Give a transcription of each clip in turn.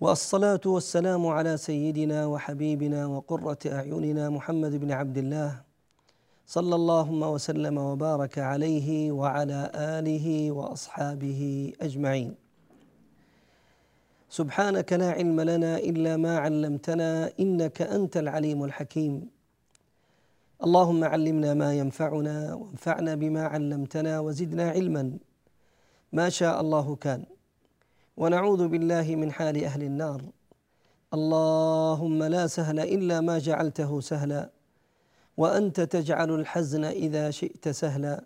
والصلاة والسلام على سيدنا وحبيبنا وقرة أعيننا محمد بن عبد الله صلى اللهم وسلم وبارك عليه وعلى آله وأصحابه أجمعين. سبحانك لا علم لنا إلا ما علمتنا إنك أنت العليم الحكيم. اللهم علمنا ما ينفعنا وانفعنا بما علمتنا وزدنا علما. ما شاء الله كان. ونعوذ بالله من حال أهل النار. اللهم لا سهل إلا ما جعلته سهلا وأنت تجعل الحزن إذا شئت سهلا.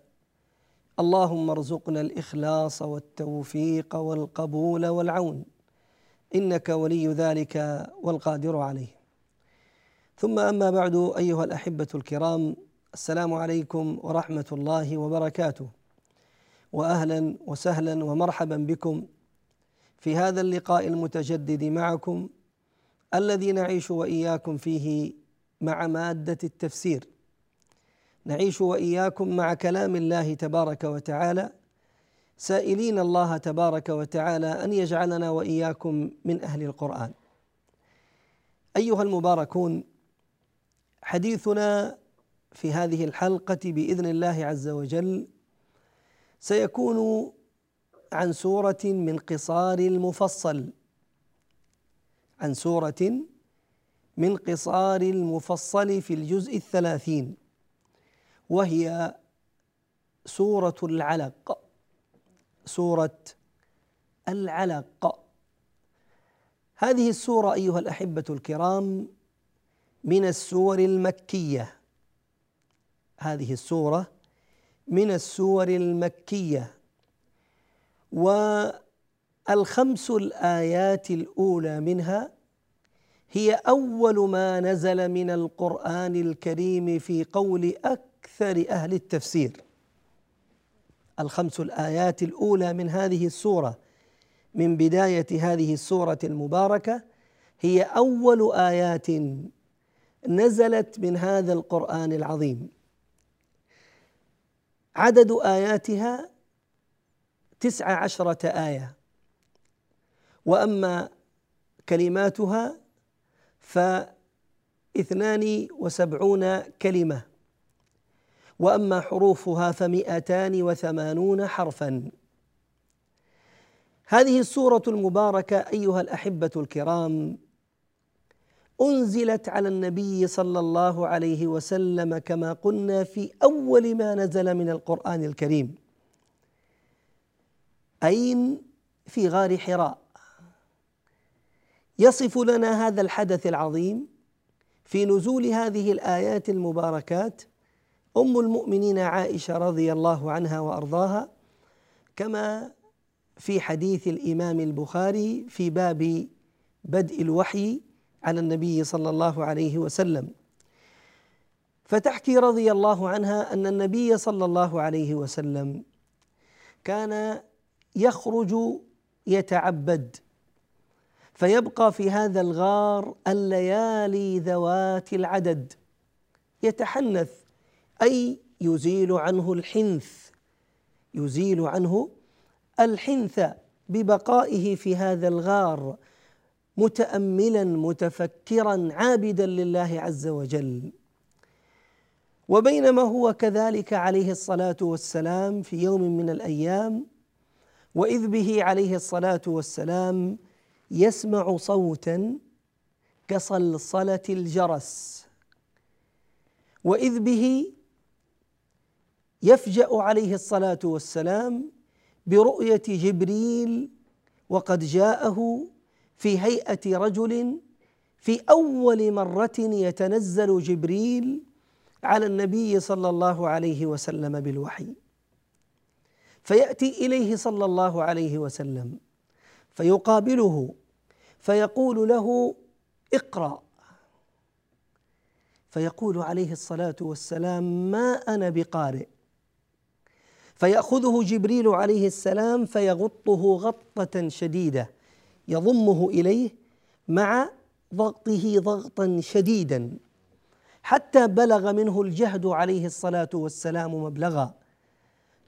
اللهم ارزقنا الإخلاص والتوفيق والقبول والعون إنك ولي ذلك والقادر عليه. ثم أما بعد أيها الأحبة الكرام السلام عليكم ورحمة الله وبركاته. واهلا وسهلا ومرحبا بكم. في هذا اللقاء المتجدد معكم الذي نعيش وإياكم فيه مع مادة التفسير. نعيش وإياكم مع كلام الله تبارك وتعالى. سائلين الله تبارك وتعالى أن يجعلنا وإياكم من أهل القرآن. أيها المباركون حديثنا في هذه الحلقة بإذن الله عز وجل سيكون عن سورة من قصار المفصل. عن سورة من قصار المفصل في الجزء الثلاثين وهي سورة العلق. سورة العلق. هذه السورة أيها الأحبة الكرام من السور المكية. هذه السورة من السور المكية. والخمس الآيات الأولى منها هي أول ما نزل من القرآن الكريم في قول أكثر أهل التفسير. الخمس الآيات الأولى من هذه السورة من بداية هذه السورة المباركة هي أول آيات نزلت من هذا القرآن العظيم. عدد آياتها تسع عشرة آية. وأما كلماتها فاثنان وسبعون كلمة. وأما حروفها فمئتان وثمانون حرفا. هذه السورة المباركة أيها الأحبة الكرام أنزلت على النبي صلى الله عليه وسلم كما قلنا في أول ما نزل من القرآن الكريم. اين في غار حراء. يصف لنا هذا الحدث العظيم في نزول هذه الآيات المباركات. أم المؤمنين عائشة رضي الله عنها وأرضاها كما في حديث الإمام البخاري في باب بدء الوحي على النبي صلى الله عليه وسلم. فتحكي رضي الله عنها أن النبي صلى الله عليه وسلم كان يخرج يتعبد فيبقى في هذا الغار الليالي ذوات العدد. يتحنث أي يزيل عنه الحنث يزيل عنه الحنث ببقائه في هذا الغار متاملا متفكرا عابدا لله عز وجل. وبينما هو كذلك عليه الصلاة والسلام في يوم من الأيام وإذ به عليه الصلاة والسلام يسمع صوتا كصلصلة الجرس. وإذ به يفجأ عليه الصلاة والسلام برؤية جبريل وقد جاءه في هيئة رجل في أول مرة يتنزل جبريل على النبي صلى الله عليه وسلم بالوحي. فيأتي إليه صلى الله عليه وسلم فيقابله فيقول له اقرأ. فيقول عليه الصلاة والسلام ما أنا بقارئ. فيأخذه جبريل عليه السلام فيغطه غطة شديدة يضمه إليه مع ضغطه ضغطا شديدا حتى بلغ منه الجهد عليه الصلاة والسلام مبلغا.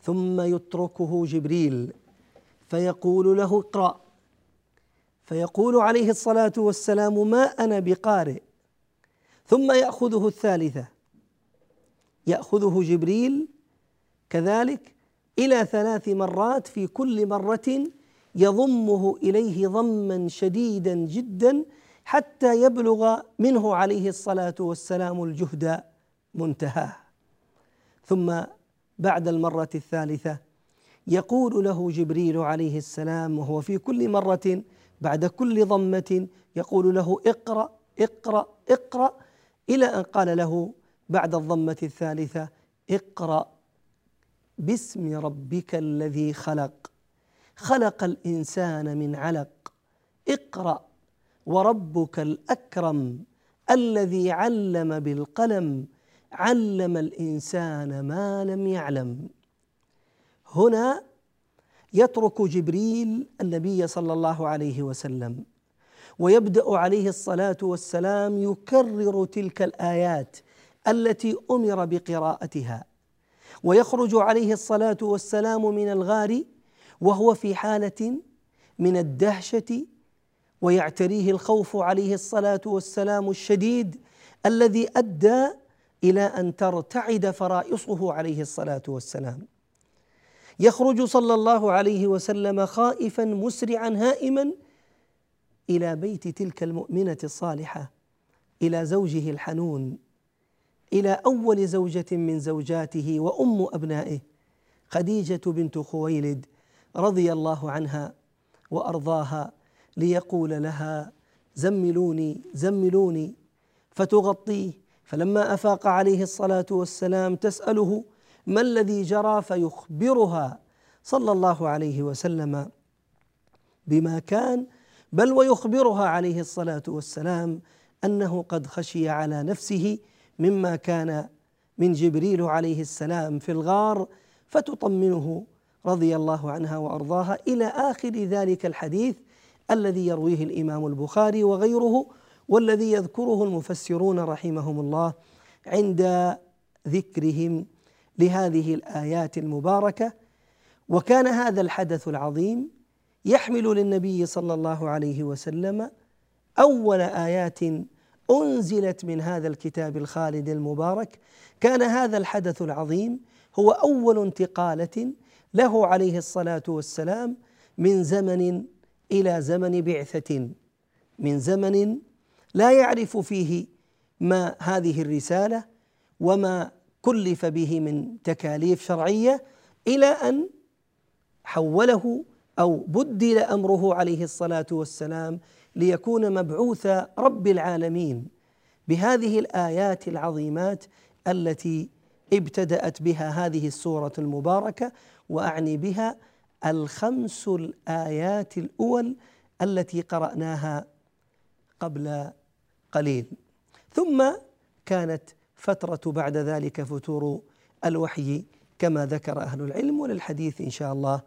ثم يتركه جبريل فيقول له اقرأ. فيقول عليه الصلاة والسلام ما أنا بقارئ. ثم يأخذه الثالثة. يأخذه جبريل كذلك إلى ثلاث مرات في كل مرة يضمه إليه ضما شديدا جدا حتى يبلغ منه عليه الصلاة والسلام الجهد منتهاه. ثم بعد المرة الثالثة. يقول له جبريل عليه السلام وهو في كل مرة بعد كل ضمة يقول له اقرأ اقرأ اقرأ إلى أن قال له بعد الضمة الثالثة اقرأ باسم ربك الذي خلق. خلق الإنسان من علق. اقرأ. وربك الأكرم الذي علم بالقلم علم الإنسان ما لم يعلم. هنا يترك جبريل النبي صلى الله عليه وسلم ويبدأ عليه الصلاة والسلام يكرر تلك الآيات التي أمر بقراءتها ويخرج عليه الصلاة والسلام من الغار وهو في حالة من الدهشة ويعتريه الخوف عليه الصلاة والسلام الشديد الذي أدى إلى أن ترتعد فرائصه عليه الصلاة والسلام. يخرج صلى الله عليه وسلم خائفا مسرعا هائما إلى بيت تلك المؤمنة الصالحة إلى زوجه الحنون إلى أول زوجة من زوجاته وأم أبنائه خديجة بنت خويلد رضي الله عنها وأرضاها ليقول لها زملوني زملوني فتغطيه فلما أفاق عليه الصلاة والسلام تسأله ما الذي جرى فيخبرها صلى الله عليه وسلم بما كان بل ويخبرها عليه الصلاة والسلام أنه قد خشي على نفسه مما كان من جبريل عليه السلام في الغار فتطمنه رضي الله عنها وأرضاها إلى آخر ذلك الحديث الذي يرويه الإمام البخاري وغيره والذي يذكره المفسرون رحمهم الله عند ذكرهم لهذه الآيات المباركة. وكان هذا الحدث العظيم يحمل للنبي صلى الله عليه وسلم أول آيات أنزلت من هذا الكتاب الخالد المبارك. كان هذا الحدث العظيم هو أول انتقالة له عليه الصلاة والسلام من زمن إلى زمن بعثة من زمن لا يعرف فيه ما هذه الرسالة وما كلف به من تكاليف شرعية إلى أن حوله أو بدل أمره عليه الصلاة والسلام ليكون مبعوث رب العالمين بهذه الآيات العظيمات التي ابتدأت بها هذه السورة المباركة وأعني بها الخمس الآيات الأول التي قرأناها قبل قليل. ثم كانت فترة بعد ذلك فتور الوحي كما ذكر أهل العلم وللحديث إن شاء الله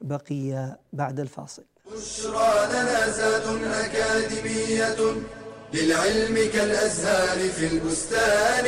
بقي بعد الفاصل. بشرى لنا زاد أكاديمية للعلم كالأزهار في البستان.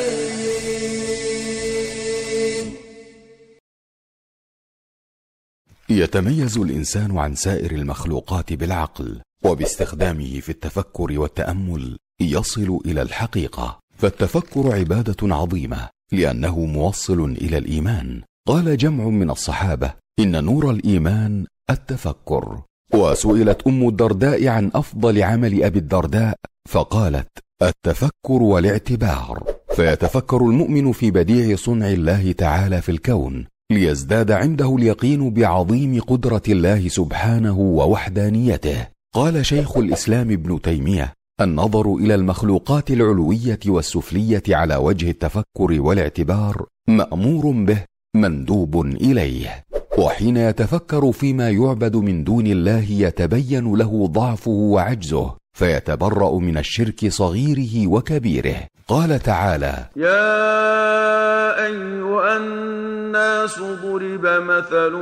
يتميز الإنسان عن سائر المخلوقات بالعقل. وباستخدامه في التفكر والتأمل يصل إلى الحقيقة. فالتفكر عبادة عظيمة لأنه موصل إلى الإيمان. قال جمع من الصحابة إن نور الإيمان التفكر. وسئلت أم الدرداء عن أفضل عمل أبي الدرداء فقالت التفكر والاعتبار. فيتفكر المؤمن في بديع صنع الله تعالى في الكون ليزداد عنده اليقين بعظيم قدرة الله سبحانه ووحدانيته. قال شيخ الإسلام ابن تيمية النظر إلى المخلوقات العلوية والسفلية على وجه التفكر والاعتبار مأمور به مندوب إليه. وحين يتفكر فيما يعبد من دون الله يتبين له ضعفه وعجزه فيتبرأ من الشرك صغيره وكبيره. قال تعالى يا أيها الناس ضرب مثل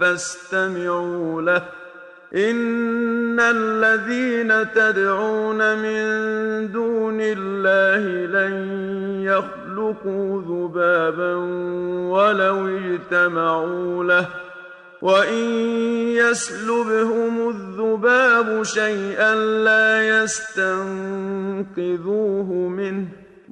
فاستمعوا له. ان الذين تدعون من دون الله لن يخلقوا ذبابا ولو اجتمعوا له وان يسلبهم الذباب شيئا لا يستنقذوه منه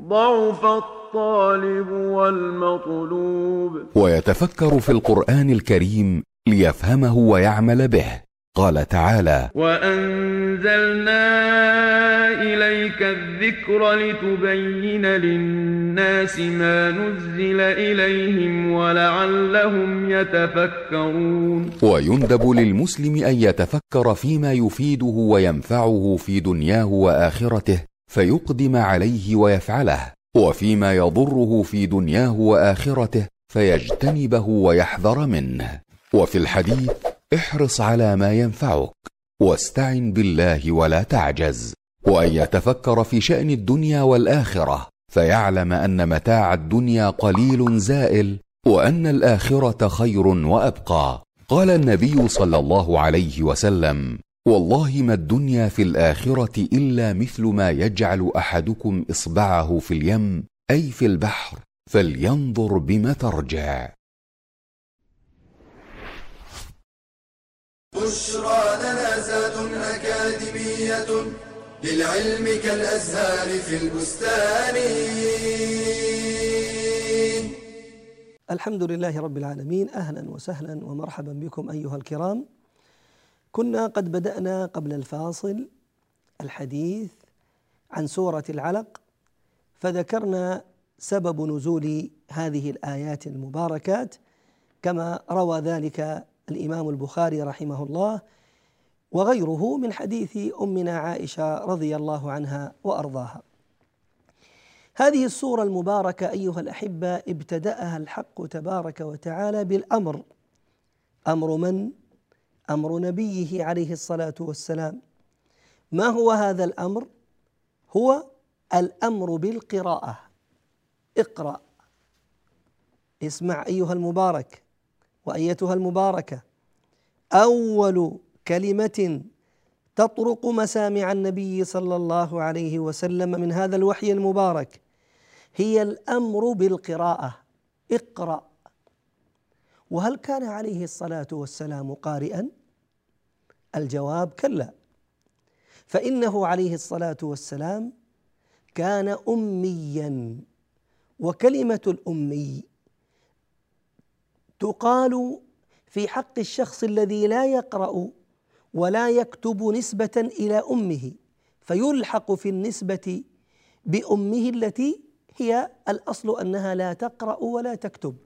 ضعف الطالب والمطلوب. ويتفكر في القرآن الكريم ليفهمه ويعمل به. قال تعالى وأنزلنا إليك الذكر لتبين للناس ما نزل إليهم ولعلهم يتفكرون ويندب للمسلم ان يتفكر فيما يفيده وينفعه في دنياه واخرته فيقدم عليه ويفعله وفيما يضره في دنياه واخرته فيجتنبه ويحذر منه وفي الحديث احرص على ما ينفعك واستعن بالله ولا تعجز وأن يتفكر في شأن الدنيا والآخرة فيعلم أن متاع الدنيا قليل زائل وأن الآخرة خير وأبقى. قال النبي صلى الله عليه وسلم والله ما الدنيا في الآخرة إلا مثل ما يجعل أحدكم إصبعه في اليم أي في البحر فلينظر بم ترجع. بشرى لنا زاد أكاديمية للعلم كالأزهار في البستان. الحمد لله رب العالمين أهلا وسهلا ومرحبا بكم أيها الكرام. كنا قد بدأنا قبل الفاصل الحديث عن سورة العلق فذكرنا سبب نزول هذه الآيات المباركات كما روى ذلك الإمام البخاري رحمه الله وغيره من حديث أمنا عائشة رضي الله عنها وأرضاها. هذه السورة المباركة أيها الأحبة ابتدأها الحق تبارك وتعالى بالأمر. أمر من؟ أمر نبيه عليه الصلاة والسلام. ما هو هذا الأمر؟ هو الأمر بالقراءة. اقرأ. اسمع أيها المبارك. وأيتها المباركة. أول كلمة تطرق مسامع النبي صلى الله عليه وسلم من هذا الوحي المبارك. هي الأمر بالقراءة. اقرأ. وهل كان عليه الصلاة والسلام قارئا؟ الجواب كلا. فإنه عليه الصلاة والسلام كان اميا. وكلمة الأمي تقال في حق الشخص الذي لا يقرأ ولا يكتب نسبة إلى أمه فيلحق في النسبة بأمه التي هي الأصل أنها لا تقرأ ولا تكتب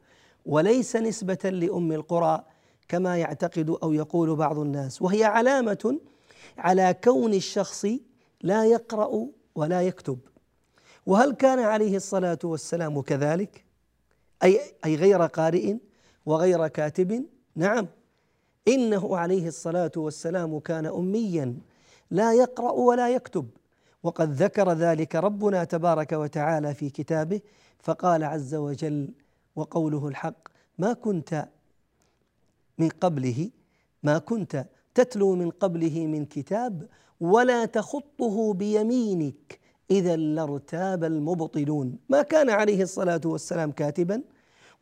وليس نسبة لأم القرى كما يعتقد أو يقول بعض الناس وهي علامة على كون الشخص لا يقرأ ولا يكتب وهل كان عليه الصلاة والسلام كذلك؟ أي أي غير قارئ وغير كاتب؟ نعم. إنه عليه الصلاة والسلام كان اميا لا يقرأ ولا يكتب. وقد ذكر ذلك ربنا تبارك وتعالى في كتابه فقال عز وجل وقوله الحق ما كنت من قبله ما كنت تتلو من قبله من كتاب ولا تخطه بيمينك إذا لارتاب المبطلون. ما كان عليه الصلاة والسلام كاتبا.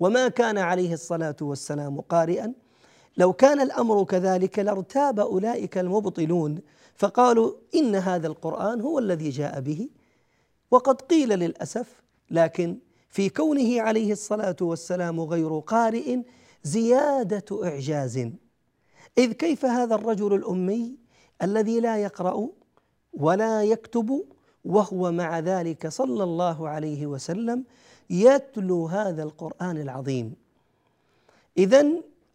وما كان عليه الصلاة والسلام قارئا. لو كان الأمر كذلك لارتاب أولئك المبطلون فقالوا إن هذا القرآن هو الذي جاء به. وقد قيل للأسف لكن في كونه عليه الصلاة والسلام غير قارئ زيادة إعجاز. إذ كيف هذا الرجل الأمي الذي لا يقرأ ولا يكتب وهو مع ذلك صلى الله عليه وسلم يتلو هذا القرآن العظيم. إذا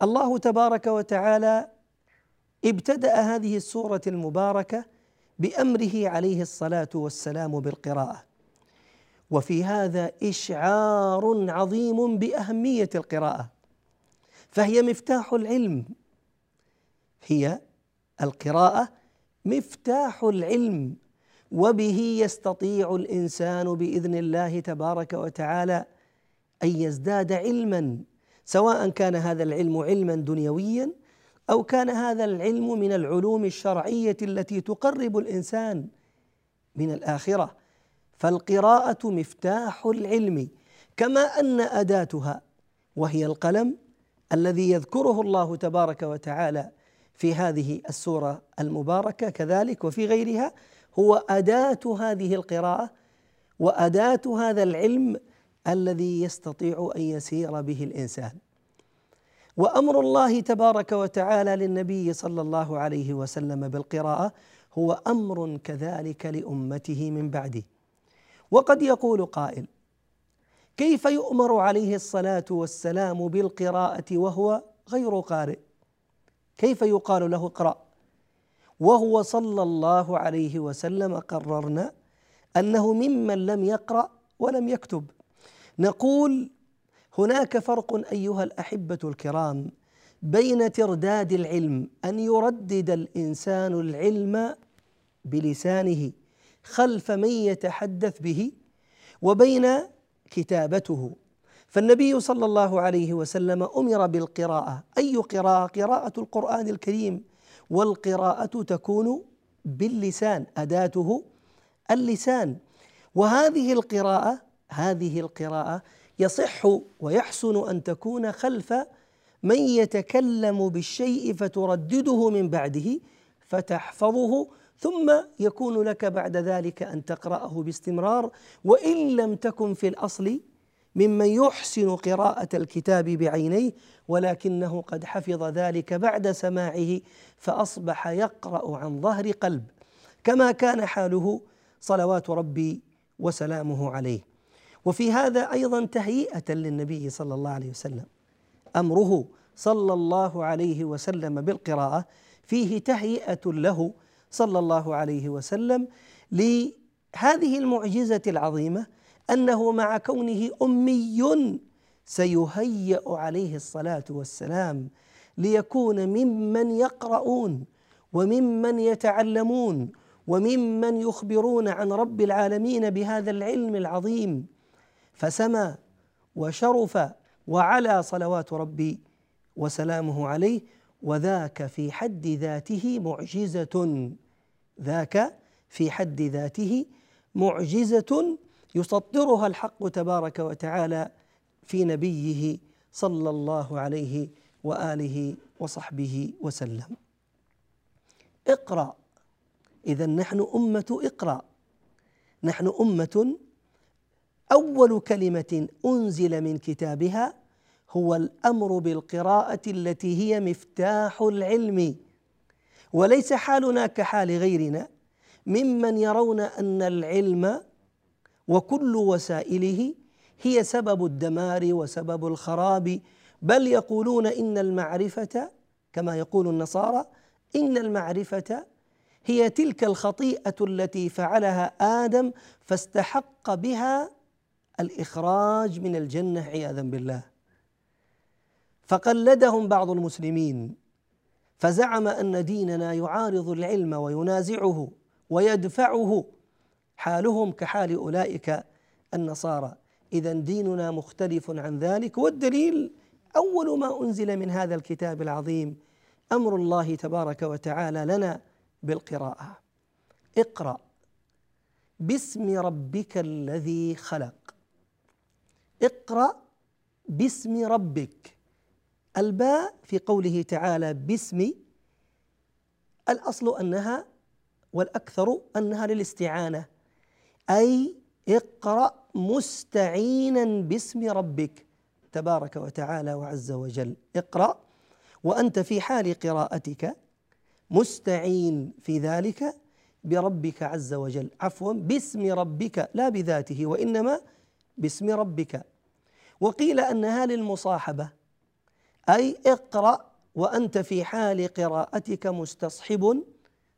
الله تبارك وتعالى ابتدأ هذه السورة المباركة بأمره عليه الصلاة والسلام بالقراءة. وفي هذا إشعار عظيم بأهمية القراءة فهي مفتاح العلم. هي القراءة مفتاح العلم. وبه يستطيع الإنسان بإذن الله تبارك وتعالى أن يزداد علما سواء كان هذا العلم علما دنيويا أو كان هذا العلم من العلوم الشرعية التي تقرب الإنسان من الآخرة. فالقراءة مفتاح العلم كما أن أداتها وهي القلم الذي يذكره الله تبارك وتعالى في هذه السورة المباركة كذلك وفي غيرها. هو أداة هذه القراءة وأداة هذا العلم الذي يستطيع أن يسير به الإنسان. وأمر الله تبارك وتعالى للنبي صلى الله عليه وسلم بالقراءة هو أمر كذلك لأمته من بعده. وقد يقول قائل كيف يؤمر عليه الصلاة والسلام بالقراءة وهو غير قارئ؟ كيف يقال له اقرأ؟ وهو صلى الله عليه وسلم قررنا أنه ممن لم يقرأ ولم يكتب. نقول هناك فرق أيها الأحبة الكرام بين ترداد العلم أن يردد الإنسان العلم بلسانه خلف من يتحدث به وبين كتابته. فالنبي صلى الله عليه وسلم أمر بالقراءة. أي قراءة؟ قراءة القرآن الكريم. والقراءة تكون باللسان أداته اللسان. وهذه القراءة هذه القراءة يصح ويحسن أن تكون خلف من يتكلم بالشيء فتردده من بعده فتحفظه ثم يكون لك بعد ذلك أن تقرأه باستمرار. وإن لم تكن في الأصل ممن يحسن قراءة الكتاب بعينيه ولكنه قد حفظ ذلك بعد سماعه فأصبح يقرأ عن ظهر قلب. كما كان حاله صلوات ربي وسلامه عليه. وفي هذا أيضا تهيئة للنبي صلى الله عليه وسلم. أمره صلى الله عليه وسلم بالقراءة فيه تهيئة له صلى الله عليه وسلم لهذه المعجزة العظيمة أنه مع كونه أمي سيهيأ عليه الصلاة والسلام ليكون ممن يقرؤون وممن يتعلمون وممن يخبرون عن رب العالمين بهذا العلم العظيم. فسمى وشرف وعلى صلوات ربي وسلامه عليه وذاك في حد ذاته معجزة ذاك في حد ذاته معجزة يسطرها الحق تبارك وتعالى في نبيه صلى الله عليه وآله وصحبه وسلم. اقرأ. إذا نحن أمة اقرأ. نحن أمة أول كلمة أنزل من كتابها هو الأمر بالقراءة التي هي مفتاح العلم. وليس حالنا كحال غيرنا ممن يرون أن العلم وكل وسائله هي سبب الدمار وسبب الخراب. بل يقولون إن المعرفة كما يقول النصارى إن المعرفة هي تلك الخطيئة التي فعلها آدم فاستحق بها الإخراج من الجنة عياذا بالله. فقلدهم بعض المسلمين فزعم أن ديننا يعارض العلم وينازعه ويدفعه حالهم كحال أولئك النصارى. اذا ديننا مختلف عن ذلك والدليل أول ما أنزل من هذا الكتاب العظيم أمر الله تبارك وتعالى لنا بالقراءة. اقرأ باسم ربك الذي خلق. اقرأ باسم ربك. الباء في قوله تعالى باسم الأصل أنها والأكثر أنها للاستعانة. أي اقرأ مستعينا باسم ربك تبارك وتعالى وعز وجل. اقرأ وأنت في حال قراءتك مستعين في ذلك بربك عز وجل. عفوا باسم ربك لا بذاته وإنما باسم ربك. وقيل أنها للمصاحبة. أي اقرأ وأنت في حال قراءتك مستصحب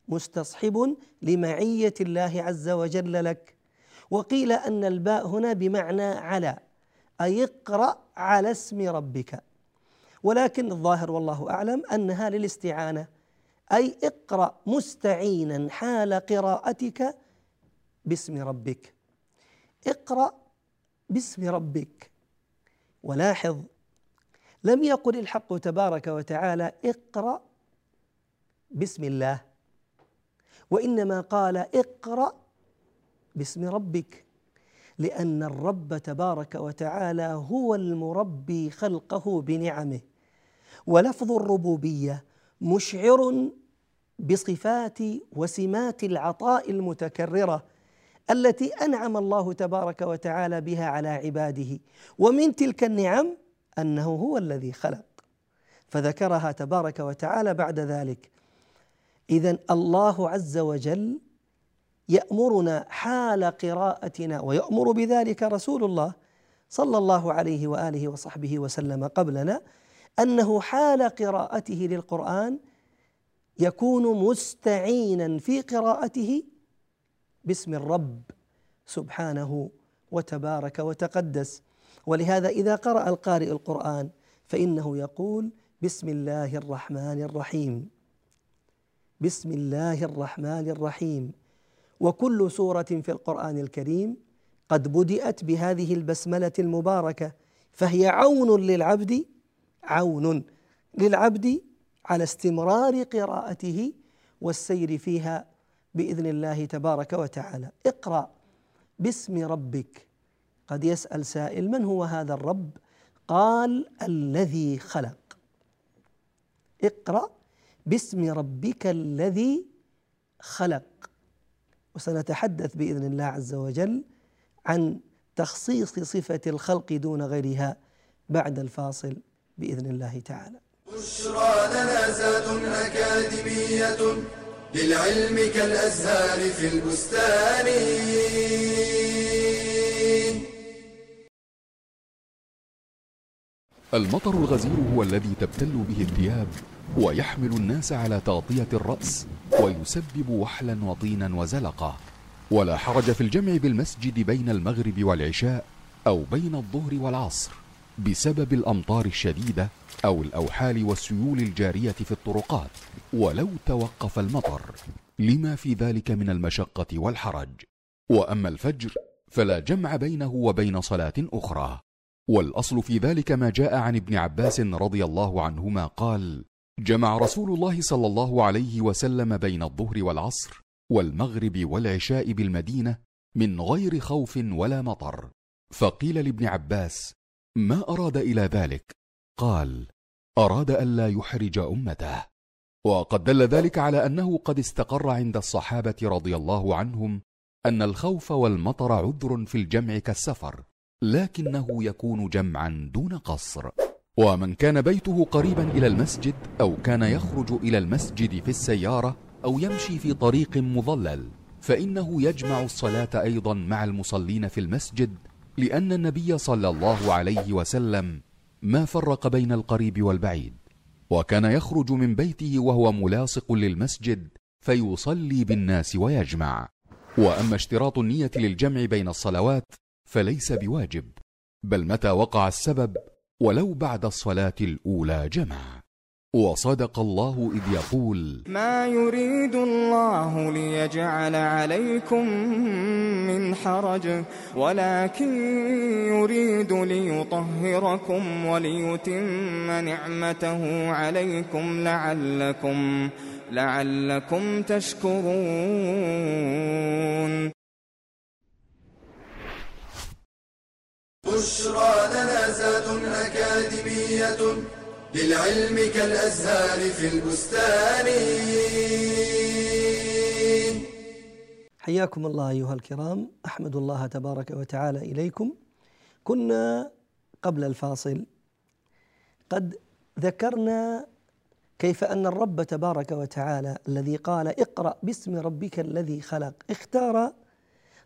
مستصحب لمعية الله عز وجل لك. وقيل أن الباء هنا بمعنى على أي اقرأ على اسم ربك. ولكن الظاهر والله أعلم أنها للاستعانة أي اقرأ مستعينا حال قراءتك باسم ربك. اقرأ باسم ربك. ولاحظ لم يقل الحق تبارك وتعالى اقرأ بسم الله وإنما قال اقرأ باسم ربك لأن الرب تبارك وتعالى هو المربي خلقه بنعمه. ولفظ الربوبية مشعر بصفات وسمات العطاء المتكررة التي أنعم الله تبارك وتعالى بها على عباده. ومن تلك النعم أنه هو الذي خلق. فذكرها تبارك وتعالى بعد ذلك. اذا الله عز وجل يأمرنا حال قراءتنا ويأمر بذلك رسول الله صلى الله عليه وآله وصحبه وسلم قبلنا أنه حال قراءته للقرآن يكون مستعينا في قراءته باسم الرب سبحانه وتبارك وتقدس. ولهذا إذا قرأ القارئ القرآن فإنه يقول بسم الله الرحمن الرحيم. بسم الله الرحمن الرحيم. وكل سورة في القرآن الكريم قد بدأت بهذه البسملة المباركة فهي عون للعبد عون للعبد على استمرار قراءته والسير فيها بإذن الله تبارك وتعالى. اقرأ باسم ربك. قد يسأل سائل من هو هذا الرب؟ قال الذي خلق. اقرأ باسم ربك الذي خلق. وسنتحدث بإذن الله عز وجل عن تخصيص صفة الخلق دون غيرها بعد الفاصل بإذن الله تعالى. بشرى لنا زاد أكاديمية للعلم كالأزهار في البستان. المطر الغزير هو الذي تبتل به الثياب ويحمل الناس على تغطية الرأس ويسبب وحلا وطينا وزلقة ولا حرج في الجمع بالمسجد بين المغرب والعشاء أو بين الظهر والعصر بسبب الأمطار الشديدة أو الأوحال والسيول الجارية في الطرقات ولو توقف المطر. لما في ذلك من المشقة والحرج. وأما الفجر فلا جمع بينه وبين صلاة أخرى. والأصل في ذلك ما جاء عن ابن عباس رضي الله عنهما قال جمع رسول الله صلى الله عليه وسلم بين الظهر والعصر والمغرب والعشاء بالمدينة من غير خوف ولا مطر. فقيل لابن عباس ما أراد إلى ذلك؟ قال أراد ألا يحرج أمته. وقد دل ذلك على أنه قد استقر عند الصحابة رضي الله عنهم أن الخوف والمطر عذر في الجمع كالسفر لكنه يكون جمعا دون قصر. ومن كان بيته قريبا إلى المسجد أو كان يخرج إلى المسجد في السيارة أو يمشي في طريق مظلل فإنه يجمع الصلاة أيضا مع المصلين في المسجد لأن النبي صلى الله عليه وسلم ما فرق بين القريب والبعيد. وكان يخرج من بيته وهو ملاصق للمسجد فيصلي بالناس ويجمع. وأما اشتراط النية للجمع بين الصلوات فليس بواجب بل متى وقع السبب ولو بعد الصلاة الأولى جمع. وصدق الله إذ يقول ما يريد الله ليجعل عليكم من حرج ولكن يريد ليطهركم وليتم نعمته عليكم لعلكم لعلكم تشكرون. بشرى لنا زاد أكاديمية للعلم كالأزهار في البستان. حياكم الله أيها الكرام. أحمد الله تبارك وتعالى إليكم. كنا قبل الفاصل قد ذكرنا كيف أن الرب تبارك وتعالى الذي قال اقرأ باسم ربك الذي خلق اختار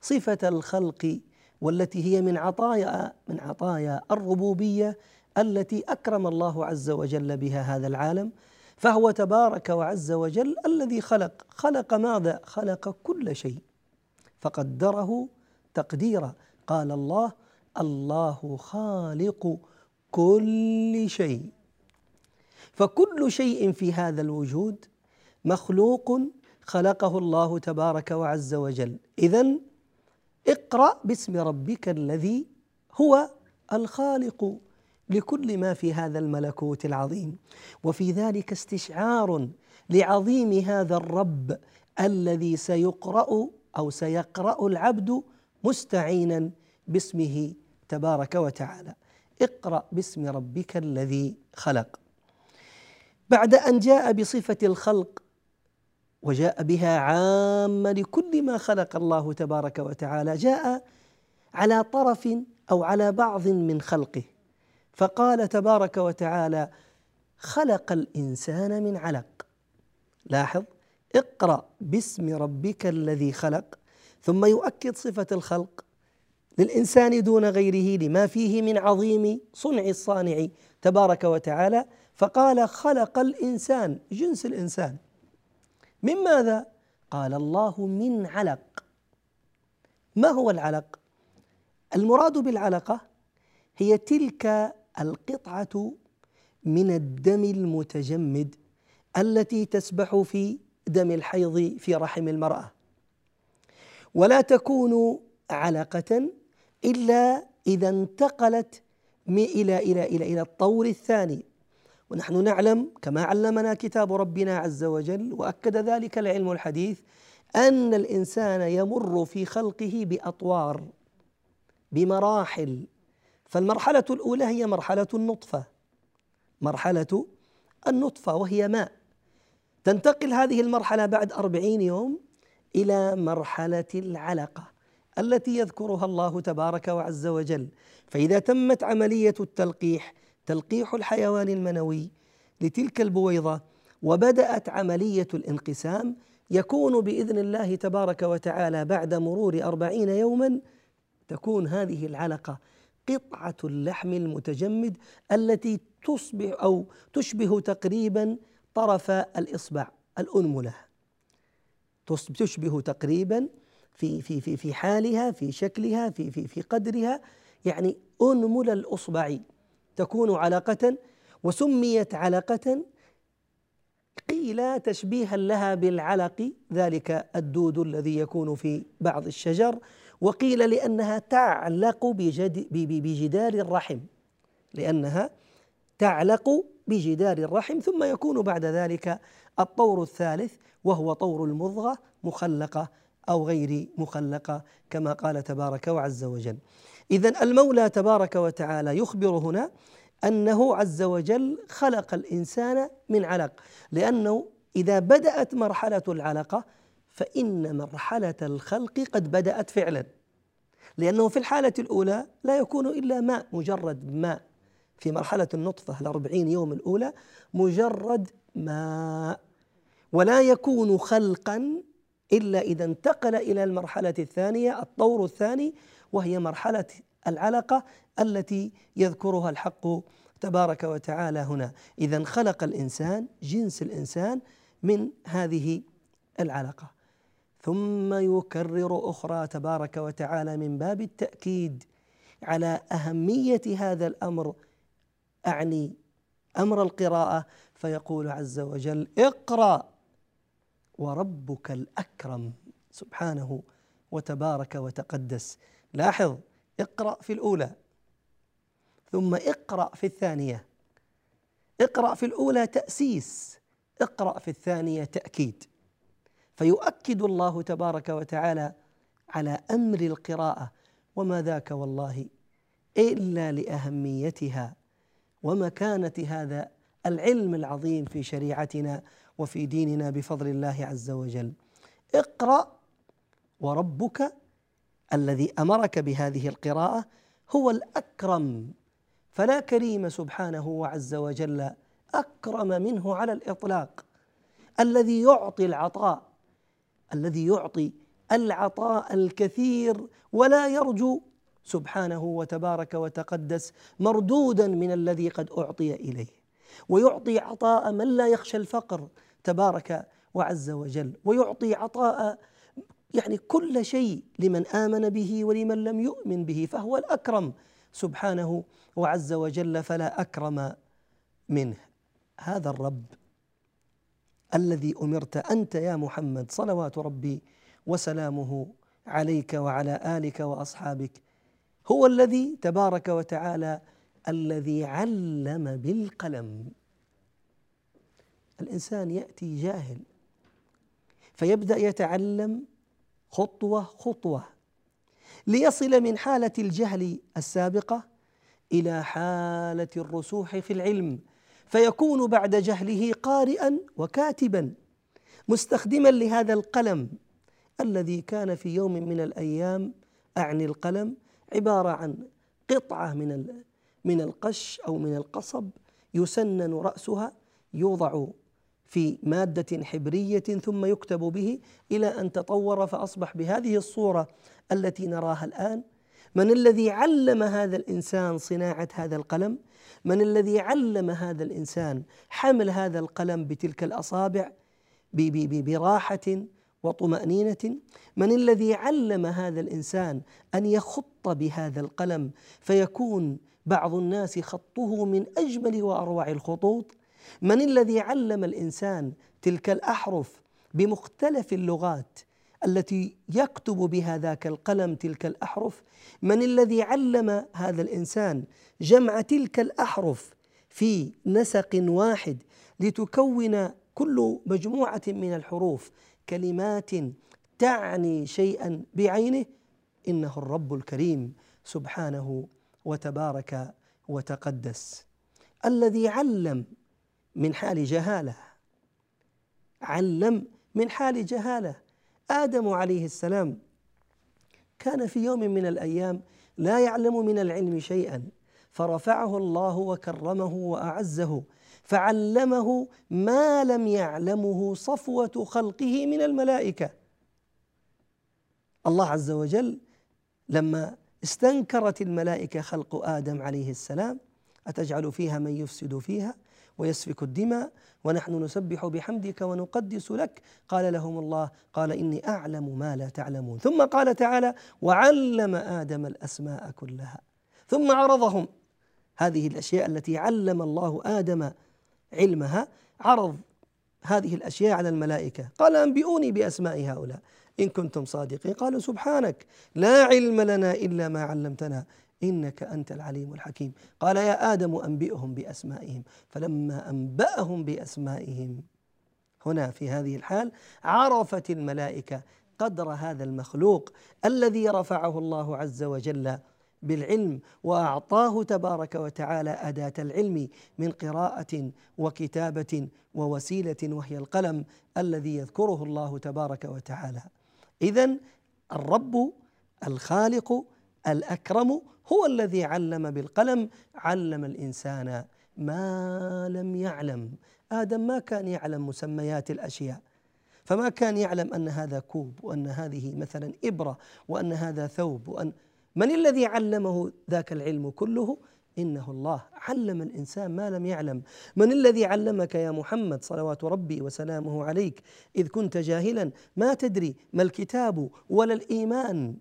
صفة الخلق والتي هي من عطايا من عطايا الربوبية التي أكرم الله عز وجل بها هذا العالم فهو تبارك وعز وجل الذي خلق. خلق ماذا؟ خلق كل شيء. فقدره تقديرا. قال الله الله خالق كل شيء. فكل شيء في هذا الوجود مخلوق خلقه الله تبارك وعز وجل. اذا اقرأ باسم ربك الذي هو الخالق لكل ما في هذا الملكوت العظيم. وفي ذلك استشعار لعظيم هذا الرب الذي سيقرأ أو سيقرأ العبد مستعينا باسمه تبارك وتعالى. اقرأ باسم ربك الذي خلق. بعد أن جاء بصفة الخلق وجاء بها عامه لكل ما خلق الله تبارك وتعالى. جاء على طرف أو على بعض من خلقه. فقال تبارك وتعالى خلق الإنسان من علق. لاحظ اقرأ باسم ربك الذي خلق ثم يؤكد صفة الخلق للإنسان دون غيره لما فيه من عظيم صنع الصانع تبارك وتعالى. فقال خلق الإنسان جنس الإنسان. من ماذا؟ قال الله من علق. ما هو العلق؟ المراد بالعلقة هي تلك القطعة من الدم المتجمد التي تسبح في دم الحيض في رحم المرأة. ولا تكون علقة إلا إذا انتقلت إلى إلى إلى إلى الطور الثاني ونحن نعلم كما علمنا كتاب ربنا عز وجل وأكد ذلك العلم الحديث أن الإنسان يمر في خلقه بأطوار بمراحل. فالمرحلة الأولى هي مرحلة النطفة. مرحلة النطفة وهي ماء. تنتقل هذه المرحلة بعد أربعين يوم إلى مرحلة العلقة التي يذكرها الله تبارك وعز وجل. فإذا تمت عملية التلقيح تلقيح الحيوان المنوي لتلك البويضة وبدأت عملية الانقسام يكون بإذن الله تبارك وتعالى بعد مرور أربعين يوما تكون هذه العلقة قطعة اللحم المتجمد التي تصبح أو تشبه تقريبا طرف الإصبع الأنملة. تشبه تقريبا في في في في حالها في شكلها في في في قدرها يعني أنمل الأصبع تكون علقة وسميت علقة قيل تشبيها لها بالعلق ذلك الدود الذي يكون في بعض الشجر وقيل لأنها تعلق بجدار الرحم لأنها تعلق بجدار الرحم ثم يكون بعد ذلك الطور الثالث وهو طور المضغة مخلقة أو غير مخلقة كما قال تبارك وعز وجل. إذا المولى تبارك وتعالى يخبر هنا أنه عز وجل خلق الإنسان من علق لأنه إذا بدأت مرحلة العلقة فإن مرحلة الخلق قد بدأت فعلا. لأنه في الحالة الأولى لا يكون إلا ماء مجرد ماء. في مرحلة النطفة الأربعين يوم الأولى مجرد ماء. ولا يكون خلقا إلا إذا انتقل إلى المرحلة الثانية الطور الثاني وهي مرحلة العلقة التي يذكرها الحق تبارك وتعالى هنا. إذا خلق الإنسان جنس الإنسان من هذه العلقة. ثم يكرر أخرى تبارك وتعالى من باب التأكيد على أهمية هذا الأمر. أعني أمر القراءة فيقول عز وجل اقرأ. وربك الأكرم سبحانه وتبارك وتقدس. لاحظ اقرأ في الأولى ثم اقرأ في الثانية. اقرأ في الأولى تأسيس اقرأ في الثانية تأكيد. فيؤكد الله تبارك وتعالى على أمر القراءة وما ذاك والله إلا لأهميتها ومكانة هذا العلم العظيم في شريعتنا وفي ديننا بفضل الله عز وجل. اقرأ وربك الذي أمرك بهذه القراءة هو الأكرم. فلا كريم سبحانه وعز وجل أكرم منه على الإطلاق. الذي يعطي العطاء الذي يعطي العطاء الكثير ولا يرجو سبحانه وتبارك وتقدس مردودا من الذي قد أعطي إليه. ويعطي عطاء من لا يخشى الفقر تبارك وعز وجل ويعطي عطاء يعني كل شيء لمن آمن به ولمن لم يؤمن به فهو الأكرم سبحانه وعز وجل فلا أكرم منه. هذا الرب الذي أمرت أنت يا محمد صلوات ربي وسلامه عليك وعلى آلك وأصحابك هو الذي تبارك وتعالى الذي علم بالقلم. الإنسان يأتي جاهل فيبدأ يتعلم خطوة خطوة ليصل من حالة الجهل السابقة إلى حالة الرسوخ في العلم فيكون بعد جهله قارئا وكاتبا مستخدما لهذا القلم الذي كان في يوم من الأيام أعني القلم عبارة عن قطعة من من القش أو من القصب يسنن رأسها يوضع في مادة حبرية ثم يكتب به إلى أن تطور فأصبح بهذه الصورة التي نراها الآن. من الذي علم هذا الإنسان صناعة هذا القلم؟ من الذي علم هذا الإنسان حمل هذا القلم بتلك الأصابع براحة وطمأنينة؟ من الذي علم هذا الإنسان أن يخط بهذا القلم فيكون بعض الناس خطه من اجمل وأروع الخطوط؟ من الذي علم الإنسان تلك الأحرف بمختلف اللغات التي يكتب بها ذاك القلم تلك الأحرف؟ من الذي علم هذا الإنسان جمع تلك الأحرف في نسق واحد لتكون كل مجموعة من الحروف كلمات تعني شيئا بعينه؟ إنه الرب الكريم سبحانه وتبارك وتقدس. الذي علم من حال جهالة. علم من حال جهالة. آدم عليه السلام كان في يوم من الأيام لا يعلم من العلم شيئا فرفعه الله وكرمه وأعزه فعلمه ما لم يعلمه صفوة خلقه من الملائكة. الله عز وجل لما استنكرت الملائكة خلق آدم عليه السلام أتجعل فيها من يفسد فيها؟ ويسفك الدماء ونحن نسبح بحمدك ونقدس لك. قال لهم الله قال إني أعلم ما لا تعلمون. ثم قال تعالى وعلم آدم الأسماء كلها. ثم عرضهم. هذه الأشياء التي علم الله آدم علمها عرض هذه الأشياء على الملائكة. قال أنبئوني بأسماء هؤلاء. إن كنتم صادقين قالوا سبحانك لا علم لنا إلا ما علمتنا. إنك أنت العليم الحكيم. قال يا آدم أنبئهم بأسمائهم. فلما أنبأهم بأسمائهم هنا في هذه الحال عرفت الملائكة قدر هذا المخلوق الذي رفعه الله عز وجل بالعلم وأعطاه تبارك وتعالى أداة العلم من قراءة وكتابة ووسيلة وهي القلم الذي يذكره الله تبارك وتعالى. اذا الرب الخالق الأكرم هو الذي علم بالقلم علم الإنسان ما لم يعلم. آدم ما كان يعلم مسميات الأشياء. فما كان يعلم أن هذا كوب وأن هذه مثلا إبرة وأن هذا ثوب وأن من الذي علمه ذاك العلم كله؟ إنه الله. علم الإنسان ما لم يعلم. من الذي علمك يا محمد؟ صلوات ربي وسلامه عليك. إذ كنت جاهلا. ما تدري ما الكتاب ولا الإيمان؟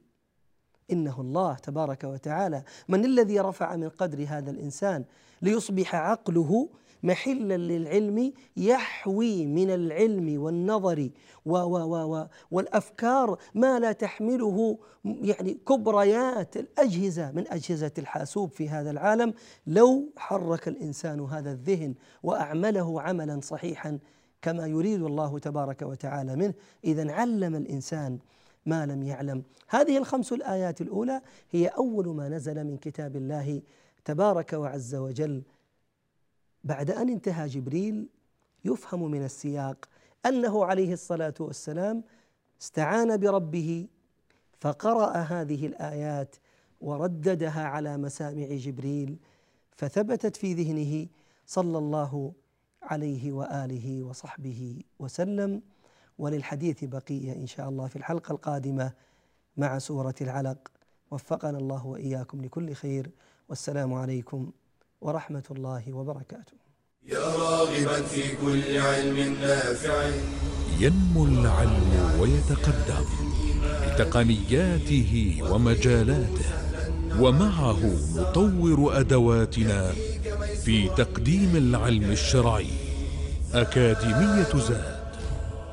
إنه الله تبارك وتعالى. من الذي رفع من قدر هذا الإنسان ليصبح عقله محلا للعلم يحوي من العلم والنظر و و و و والأفكار ما لا تحمله يعني كبريات الأجهزة من أجهزة الحاسوب في هذا العالم. لو حرك الإنسان هذا الذهن وأعمله عملا صحيحا كما يريد الله تبارك وتعالى منه اذا علم الإنسان ما لم يعلم. هذه الخمس الآيات الأولى هي أول ما نزل من كتاب الله تبارك وعز وجل. بعد أن انتهى جبريل يفهم من السياق أنه عليه الصلاة والسلام استعان بربه فقرأ هذه الآيات ورددها على مسامع جبريل فثبتت في ذهنه صلى الله عليه وآله وصحبه وسلم. وللحديث بقية إن شاء الله في الحلقة القادمة مع سورة العلق. وفقنا الله وإياكم لكل خير. والسلام عليكم ورحمة الله وبركاته. يا راغبا في كل علم نافع. ينمو العلم ويتقدم بتقنياته ومجالاته ومعه نطور أدواتنا في تقديم العلم الشرعي. أكاديمية زاد.